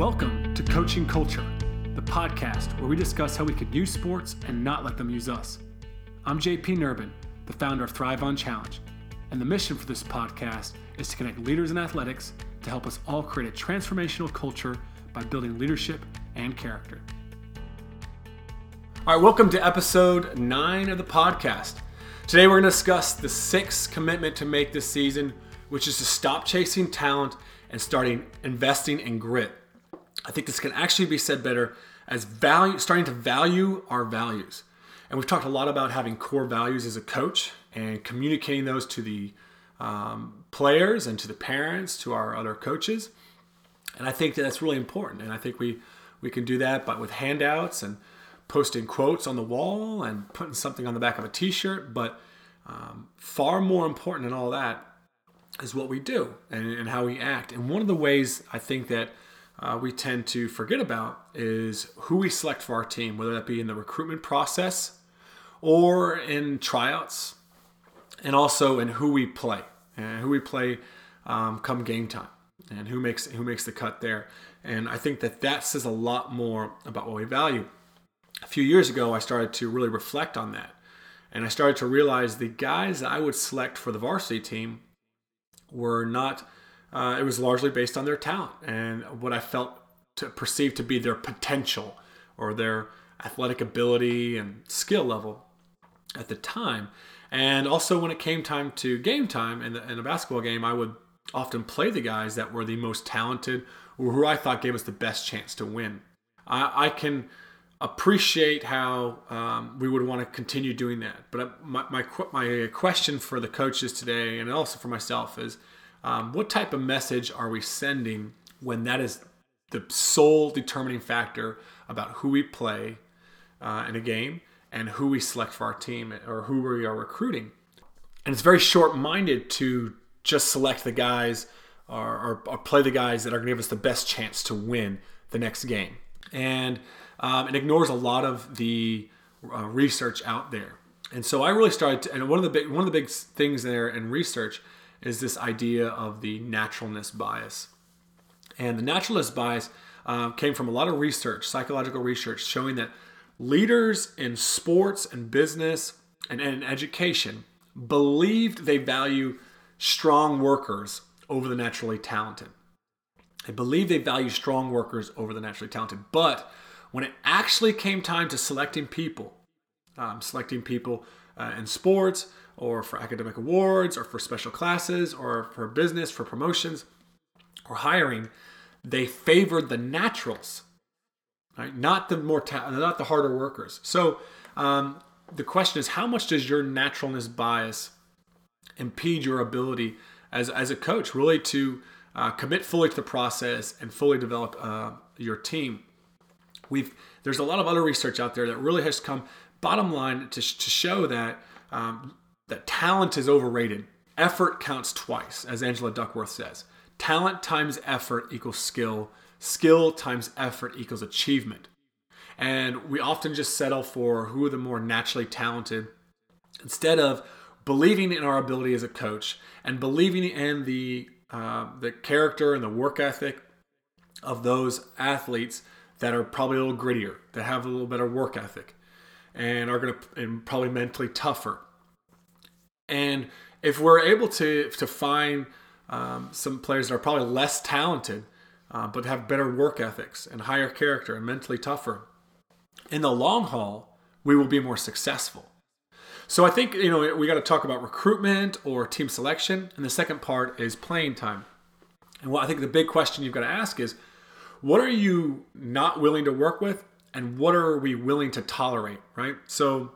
Welcome to Coaching Culture, the podcast where we discuss how we could use sports and not let them use us. I'm JP Nerbun, the founder of Thrive on Challenge, and the mission for this podcast is to connect leaders in athletics to help us all create a transformational culture by building leadership and character. All right, welcome to episode nine of the podcast. Today we're going to discuss the sixth commitment to make this season, which is to stop chasing talent and starting investing in grit. I think this can actually be said better as value, starting to value our values. And we've talked a lot about having core values as a coach and communicating those to the um, players and to the parents, to our other coaches. And I think that that's really important. And I think we we can do that, but with handouts and posting quotes on the wall and putting something on the back of a T-shirt. But um, far more important than all that is what we do and, and how we act. And one of the ways I think that uh, we tend to forget about is who we select for our team, whether that be in the recruitment process or in tryouts, and also in who we play and who we play um, come game time and who makes who makes the cut there. And I think that that says a lot more about what we value. A few years ago, I started to really reflect on that, and I started to realize the guys that I would select for the varsity team were not uh, it was largely based on their talent and what I felt to perceive to be their potential or their athletic ability and skill level at the time. And also, when it came time to game time in, the, in a basketball game, I would often play the guys that were the most talented or who I thought gave us the best chance to win. I, I can appreciate how um, we would want to continue doing that. But uh, my, my, my question for the coaches today and also for myself is um, what type of message are we sending when that is the sole determining factor about who we play uh, in a game and who we select for our team or who we are recruiting? And it's very short minded to just select the guys or, or, or, play the guys that are going to give us the best chance to win the next game. And um, it ignores a lot of the uh, research out there. And so I really started, to, and one of the big one of the big things there in research is this idea of the naturalness bias. And the naturalness bias uh, came from a lot of research, psychological research, showing that leaders in sports and business and, and education believed they value strong workers over the naturally talented. They believe they value strong workers over the naturally talented. But when it actually came time to selecting people, um, selecting people uh, in sports, or for academic awards or for special classes or for business, for promotions or hiring, they favored the naturals, right? Not the more ta- not the harder workers. So um, the question is, how much does your naturalness bias impede your ability as as a coach really to uh, commit fully to the process and fully develop uh, your team? We've there's a lot of other research out there that really has come bottom line to, to show that um, that talent is overrated. Effort counts twice, as Angela Duckworth says. Talent times effort equals skill. Skill times effort equals achievement. And we often just settle for who are the more naturally talented instead of believing in our ability as a coach and believing in the uh, the character and the work ethic of those athletes that are probably a little grittier, that have a little better work ethic, and are going to and probably mentally tougher and if we're able to to find um, some players that are probably less talented, uh, but have better work ethics and higher character and mentally tougher, in the long haul, we will be more successful. So I think you know we got to talk about recruitment or team selection, and the second part is playing time. And what I think the big question you've got to ask is, what are you not willing to work with, and what are we willing to tolerate? Right. So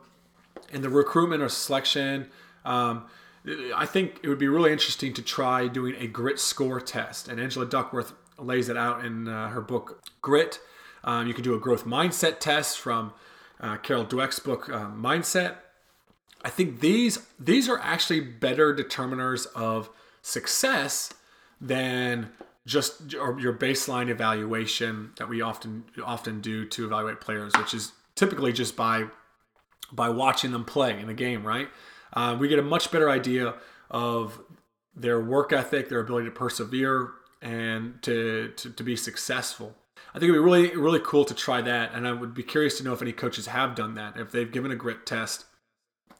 in the recruitment or selection um, I think it would be really interesting to try doing a grit score test. And Angela Duckworth lays it out in uh, her book Grit. Um, you can do a growth mindset test from uh, Carol Dweck's book uh, Mindset. I think these these are actually better determiners of success than just your baseline evaluation that we often often do to evaluate players, which is typically just by by watching them play in a game, right? uh, we get a much better idea of their work ethic, their ability to persevere, and to, to, to be successful. I think it'd be really, really cool to try that. And I would be curious to know if any coaches have done that, if they've given a grit test.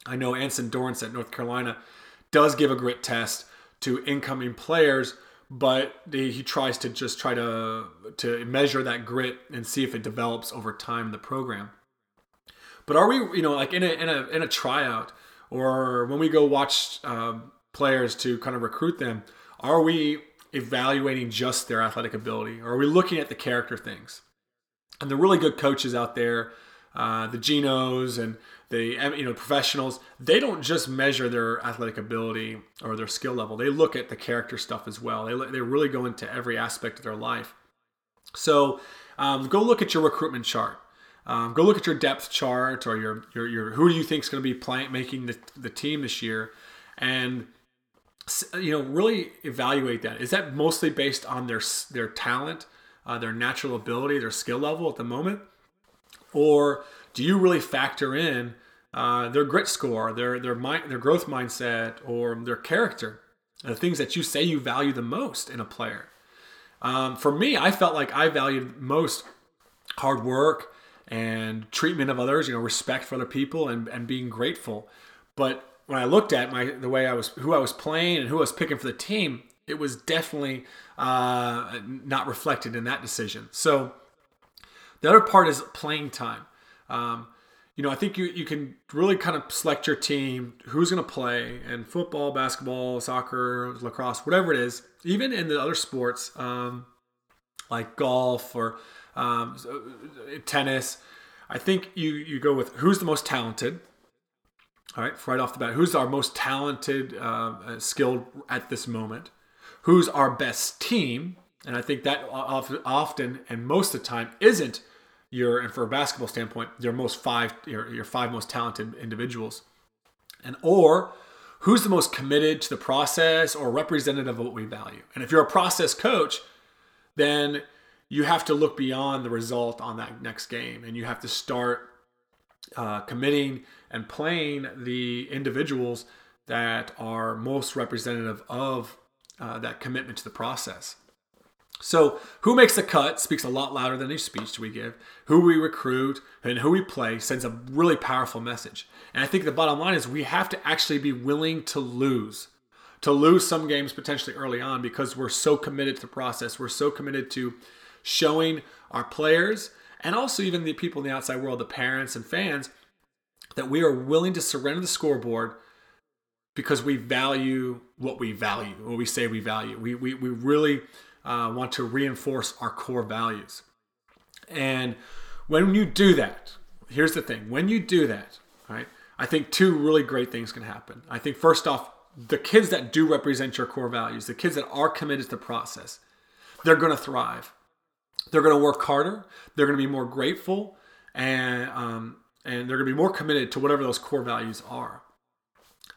I know Anson Dorrance at North Carolina does give a grit test to incoming players, but he tries to just try to to measure that grit and see if it develops over time in the program. But are we, you know, like in a in a in a tryout or when we go watch um, players to kind of recruit them, are we evaluating just their athletic ability, or are we looking at the character things? And the really good coaches out there, uh, the Genos and the you know professionals, they don't just measure their athletic ability or their skill level. They look at the character stuff as well. They they really go into every aspect of their life. So um, go look at your recruitment chart. Um, go look at your depth chart or your your, your who do you think is going to be playing making the, the team this year, and you know really evaluate that. Is that mostly based on their their talent, uh, their natural ability, their skill level at the moment, or do you really factor in uh, their grit score, their their mind, their growth mindset, or their character, the things that you say you value the most in a player? Um, for me, I felt like I valued most hard work and treatment of others, you know, respect for other people and, and being grateful. But when I looked at my the way I was who I was playing and who I was picking for the team, it was definitely uh, not reflected in that decision. So the other part is playing time. Um, you know, I think you, you can really kind of select your team, who's going to play, and football, basketball, soccer, lacrosse, whatever it is, even in the other sports um, like golf or um, tennis. I think you you go with who's the most talented. All right, right off the bat, who's our most talented, uh, uh skilled at this moment? Who's our best team? And I think that often and most of the time isn't your and for a basketball standpoint, your most five your, your five most talented individuals. And or who's the most committed to the process or representative of what we value. And if you're a process coach, then you have to look beyond the result on that next game and you have to start uh, committing and playing the individuals that are most representative of uh, that commitment to the process. So, who makes the cut speaks a lot louder than any speech we give. Who we recruit and who we play sends a really powerful message. And I think the bottom line is we have to actually be willing to lose, to lose some games potentially early on because we're so committed to the process. We're so committed to showing our players and also even the people in the outside world, the parents and fans, that we are willing to surrender the scoreboard because we value what we value, what we say we value. We, we, we really uh, want to reinforce our core values. And when you do that, here's the thing when you do that, right, I think two really great things can happen. I think first off, the kids that do represent your core values, the kids that are committed to the process, they're going to thrive. They're going to work harder. They're going to be more grateful, and um, and they're going to be more committed to whatever those core values are.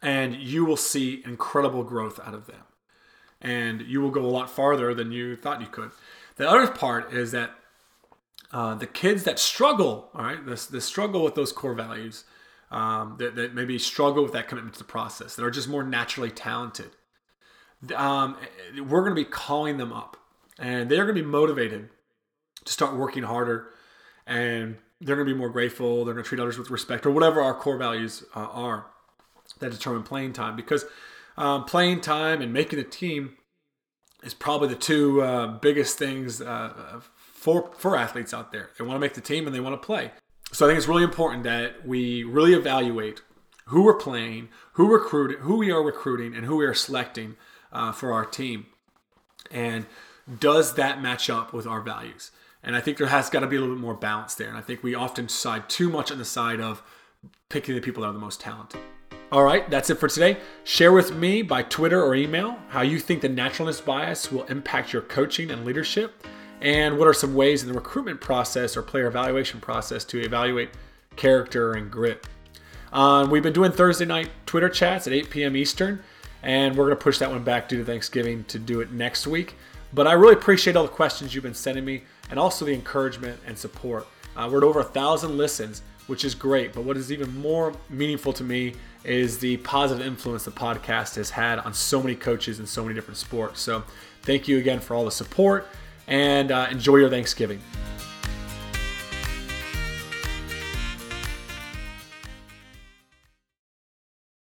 And you will see incredible growth out of them, and you will go a lot farther than you thought you could. The other part is that uh, the kids that struggle, all right, this the struggle with those core values, um, that, that maybe struggle with that commitment to the process, that are just more naturally talented. Um, we're going to be calling them up, and they're going to be motivated to start working harder and they're going to be more grateful they're going to treat others with respect or whatever our core values uh, are that determine playing time because um, playing time and making the team is probably the two uh, biggest things uh, for for athletes out there they want to make the team and they want to play so i think it's really important that we really evaluate who we're playing who recruit who we are recruiting and who we are selecting uh, for our team and does that match up with our values and I think there has got to be a little bit more balance there. And I think we often side too much on the side of picking the people that are the most talented. All right, that's it for today. Share with me by Twitter or email how you think the naturalness bias will impact your coaching and leadership, and what are some ways in the recruitment process or player evaluation process to evaluate character and grit. Um, we've been doing Thursday night Twitter chats at 8 p.m. Eastern, and we're going to push that one back due to Thanksgiving to do it next week. But I really appreciate all the questions you've been sending me and also the encouragement and support. Uh, we're at over a thousand listens, which is great. But what is even more meaningful to me is the positive influence the podcast has had on so many coaches in so many different sports. So thank you again for all the support. and uh, enjoy your Thanksgiving.